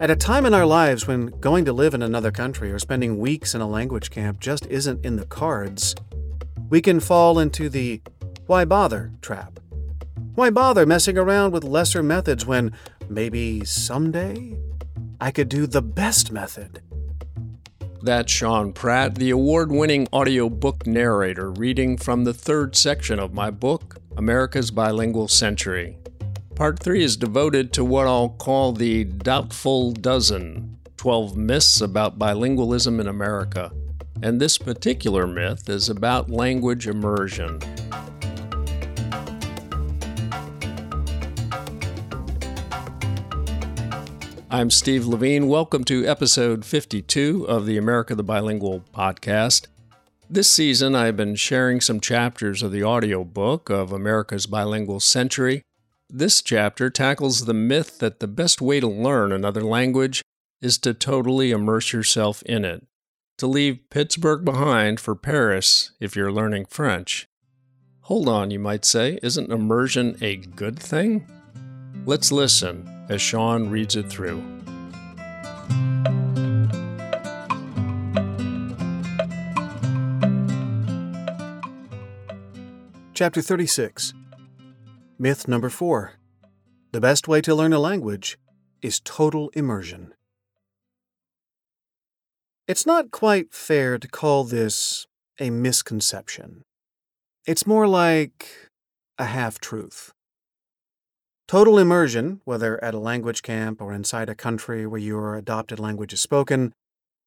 At a time in our lives when going to live in another country or spending weeks in a language camp just isn't in the cards, we can fall into the why bother trap. Why bother messing around with lesser methods when maybe someday I could do the best method? That's Sean Pratt, the award winning audiobook narrator, reading from the third section of my book, America's Bilingual Century. Part 3 is devoted to what I'll call the Doubtful Dozen 12 Myths about Bilingualism in America. And this particular myth is about language immersion. I'm Steve Levine. Welcome to episode 52 of the America the Bilingual podcast. This season, I've been sharing some chapters of the audiobook of America's Bilingual Century this chapter tackles the myth that the best way to learn another language is to totally immerse yourself in it, to leave Pittsburgh behind for Paris if you're learning French. Hold on, you might say, isn't immersion a good thing? Let's listen as Sean reads it through. Chapter 36 Myth number four The best way to learn a language is total immersion. It's not quite fair to call this a misconception. It's more like a half truth. Total immersion, whether at a language camp or inside a country where your adopted language is spoken,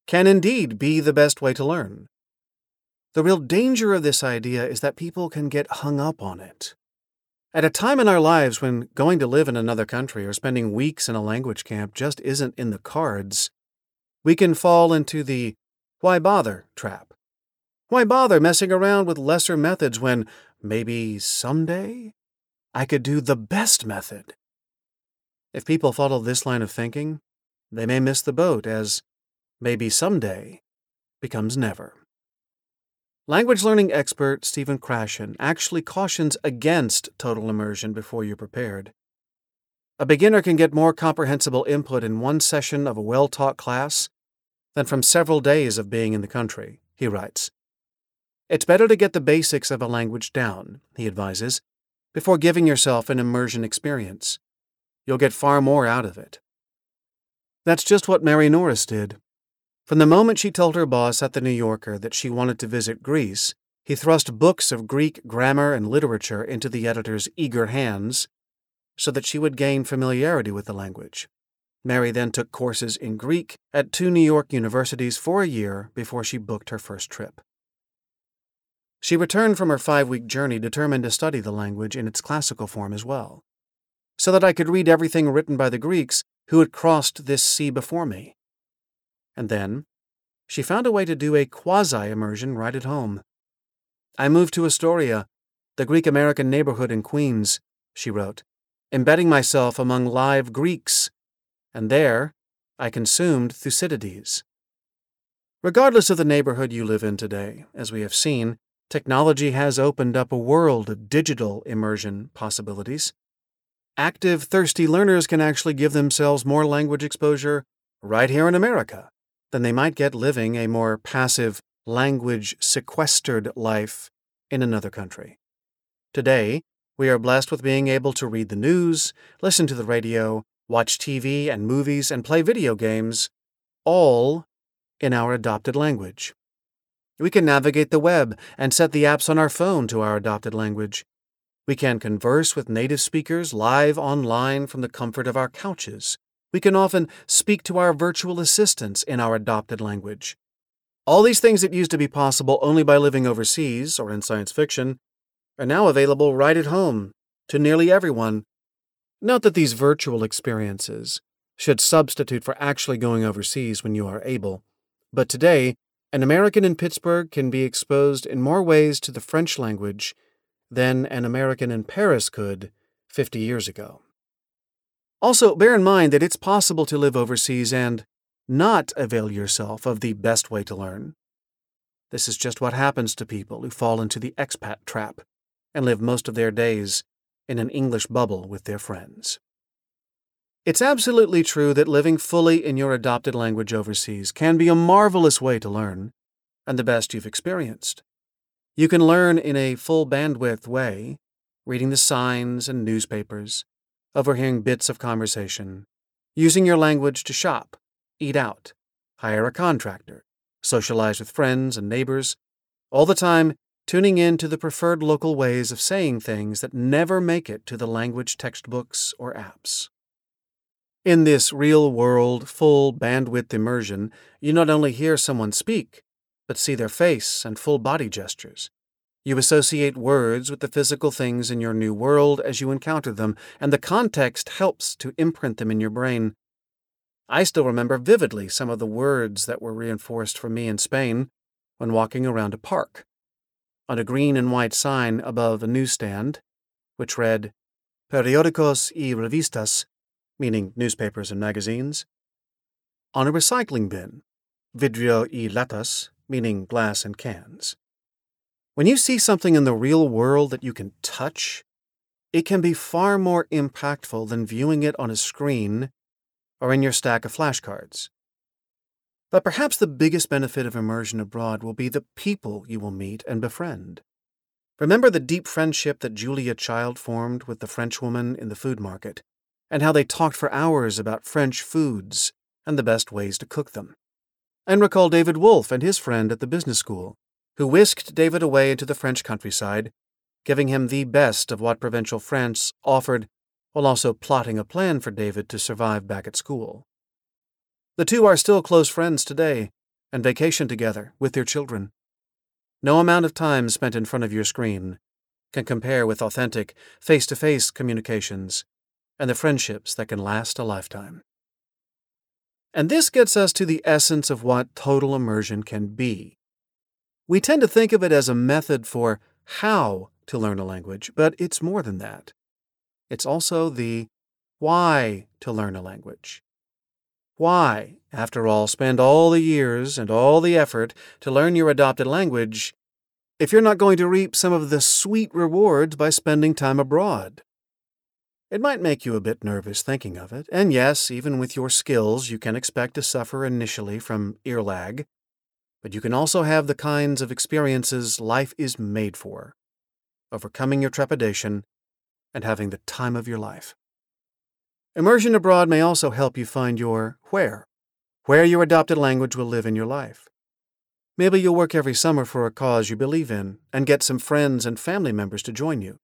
can indeed be the best way to learn. The real danger of this idea is that people can get hung up on it. At a time in our lives when going to live in another country or spending weeks in a language camp just isn't in the cards, we can fall into the why bother trap. Why bother messing around with lesser methods when maybe someday I could do the best method? If people follow this line of thinking, they may miss the boat as maybe someday becomes never. Language learning expert Stephen Krashen actually cautions against total immersion before you're prepared. A beginner can get more comprehensible input in one session of a well taught class than from several days of being in the country, he writes. It's better to get the basics of a language down, he advises, before giving yourself an immersion experience. You'll get far more out of it. That's just what Mary Norris did. From the moment she told her boss at the New Yorker that she wanted to visit Greece, he thrust books of Greek grammar and literature into the editor's eager hands so that she would gain familiarity with the language. Mary then took courses in Greek at two New York universities for a year before she booked her first trip. She returned from her five week journey determined to study the language in its classical form as well, so that I could read everything written by the Greeks who had crossed this sea before me. And then, she found a way to do a quasi immersion right at home. I moved to Astoria, the Greek American neighborhood in Queens, she wrote, embedding myself among live Greeks, and there I consumed Thucydides. Regardless of the neighborhood you live in today, as we have seen, technology has opened up a world of digital immersion possibilities. Active, thirsty learners can actually give themselves more language exposure right here in America than they might get living a more passive, language sequestered life in another country. Today, we are blessed with being able to read the news, listen to the radio, watch TV and movies, and play video games, all in our adopted language. We can navigate the web and set the apps on our phone to our adopted language. We can converse with native speakers live online from the comfort of our couches we can often speak to our virtual assistants in our adopted language. All these things that used to be possible only by living overseas or in science fiction are now available right at home to nearly everyone. Not that these virtual experiences should substitute for actually going overseas when you are able, but today, an American in Pittsburgh can be exposed in more ways to the French language than an American in Paris could 50 years ago. Also, bear in mind that it's possible to live overseas and not avail yourself of the best way to learn. This is just what happens to people who fall into the expat trap and live most of their days in an English bubble with their friends. It's absolutely true that living fully in your adopted language overseas can be a marvelous way to learn, and the best you've experienced. You can learn in a full bandwidth way, reading the signs and newspapers, overhearing bits of conversation, using your language to shop, eat out, hire a contractor, socialize with friends and neighbors, all the time tuning in to the preferred local ways of saying things that never make it to the language textbooks or apps. In this real world, full bandwidth immersion, you not only hear someone speak, but see their face and full body gestures. You associate words with the physical things in your new world as you encounter them, and the context helps to imprint them in your brain. I still remember vividly some of the words that were reinforced for me in Spain when walking around a park. On a green and white sign above a newsstand, which read, Periódicos y revistas, meaning newspapers and magazines. On a recycling bin, vidrio y latas, meaning glass and cans. When you see something in the real world that you can touch, it can be far more impactful than viewing it on a screen or in your stack of flashcards. But perhaps the biggest benefit of immersion abroad will be the people you will meet and befriend. Remember the deep friendship that Julia Child formed with the Frenchwoman in the food market and how they talked for hours about French foods and the best ways to cook them. And recall David Wolfe and his friend at the business school, who whisked David away into the French countryside, giving him the best of what provincial France offered while also plotting a plan for David to survive back at school. The two are still close friends today and vacation together with their children. No amount of time spent in front of your screen can compare with authentic, face to face communications and the friendships that can last a lifetime. And this gets us to the essence of what total immersion can be. We tend to think of it as a method for how to learn a language, but it's more than that. It's also the why to learn a language. Why, after all, spend all the years and all the effort to learn your adopted language if you're not going to reap some of the sweet rewards by spending time abroad? It might make you a bit nervous thinking of it, and yes, even with your skills, you can expect to suffer initially from ear lag. But you can also have the kinds of experiences life is made for overcoming your trepidation and having the time of your life. Immersion abroad may also help you find your where, where your adopted language will live in your life. Maybe you'll work every summer for a cause you believe in and get some friends and family members to join you.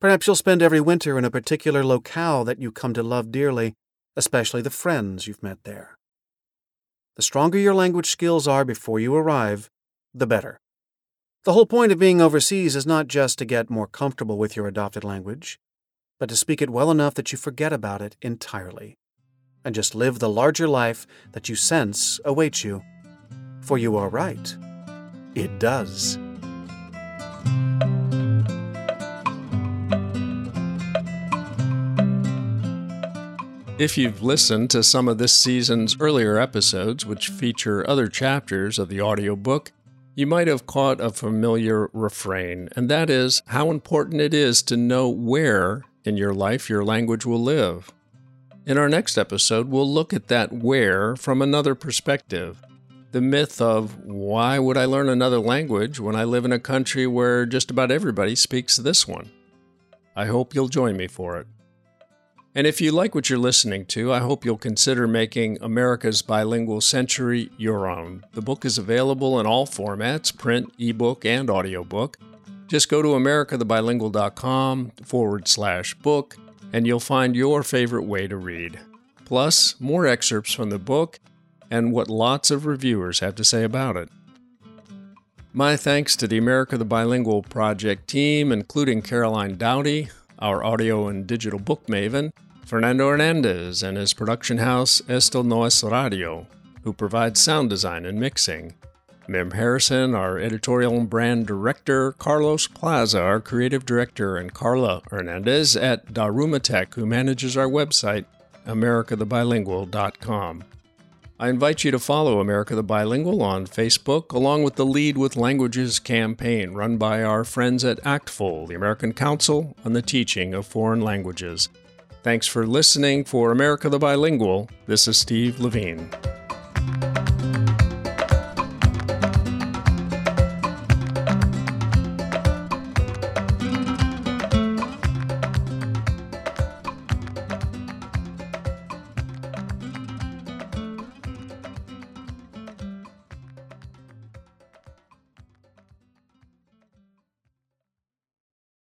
Perhaps you'll spend every winter in a particular locale that you come to love dearly, especially the friends you've met there. The stronger your language skills are before you arrive, the better. The whole point of being overseas is not just to get more comfortable with your adopted language, but to speak it well enough that you forget about it entirely, and just live the larger life that you sense awaits you. For you are right, it does. If you've listened to some of this season's earlier episodes, which feature other chapters of the audiobook, you might have caught a familiar refrain, and that is how important it is to know where in your life your language will live. In our next episode, we'll look at that where from another perspective. The myth of why would I learn another language when I live in a country where just about everybody speaks this one? I hope you'll join me for it. And if you like what you're listening to, I hope you'll consider making America's Bilingual Century your own. The book is available in all formats print, ebook, and audiobook. Just go to americathebilingual.com forward slash book, and you'll find your favorite way to read. Plus, more excerpts from the book and what lots of reviewers have to say about it. My thanks to the America the Bilingual Project team, including Caroline Dowdy, our audio and digital book maven, Fernando Hernandez and his production house Estel Noes Radio, who provides sound design and mixing, Mim Harrison, our editorial and brand director, Carlos Plaza, our creative director, and Carla Hernandez at Darumatech, who manages our website, americathebilingual.com. I invite you to follow America the Bilingual on Facebook, along with the Lead with Languages campaign run by our friends at ACTFL, the American Council on the Teaching of Foreign Languages. Thanks for listening. For America the Bilingual, this is Steve Levine.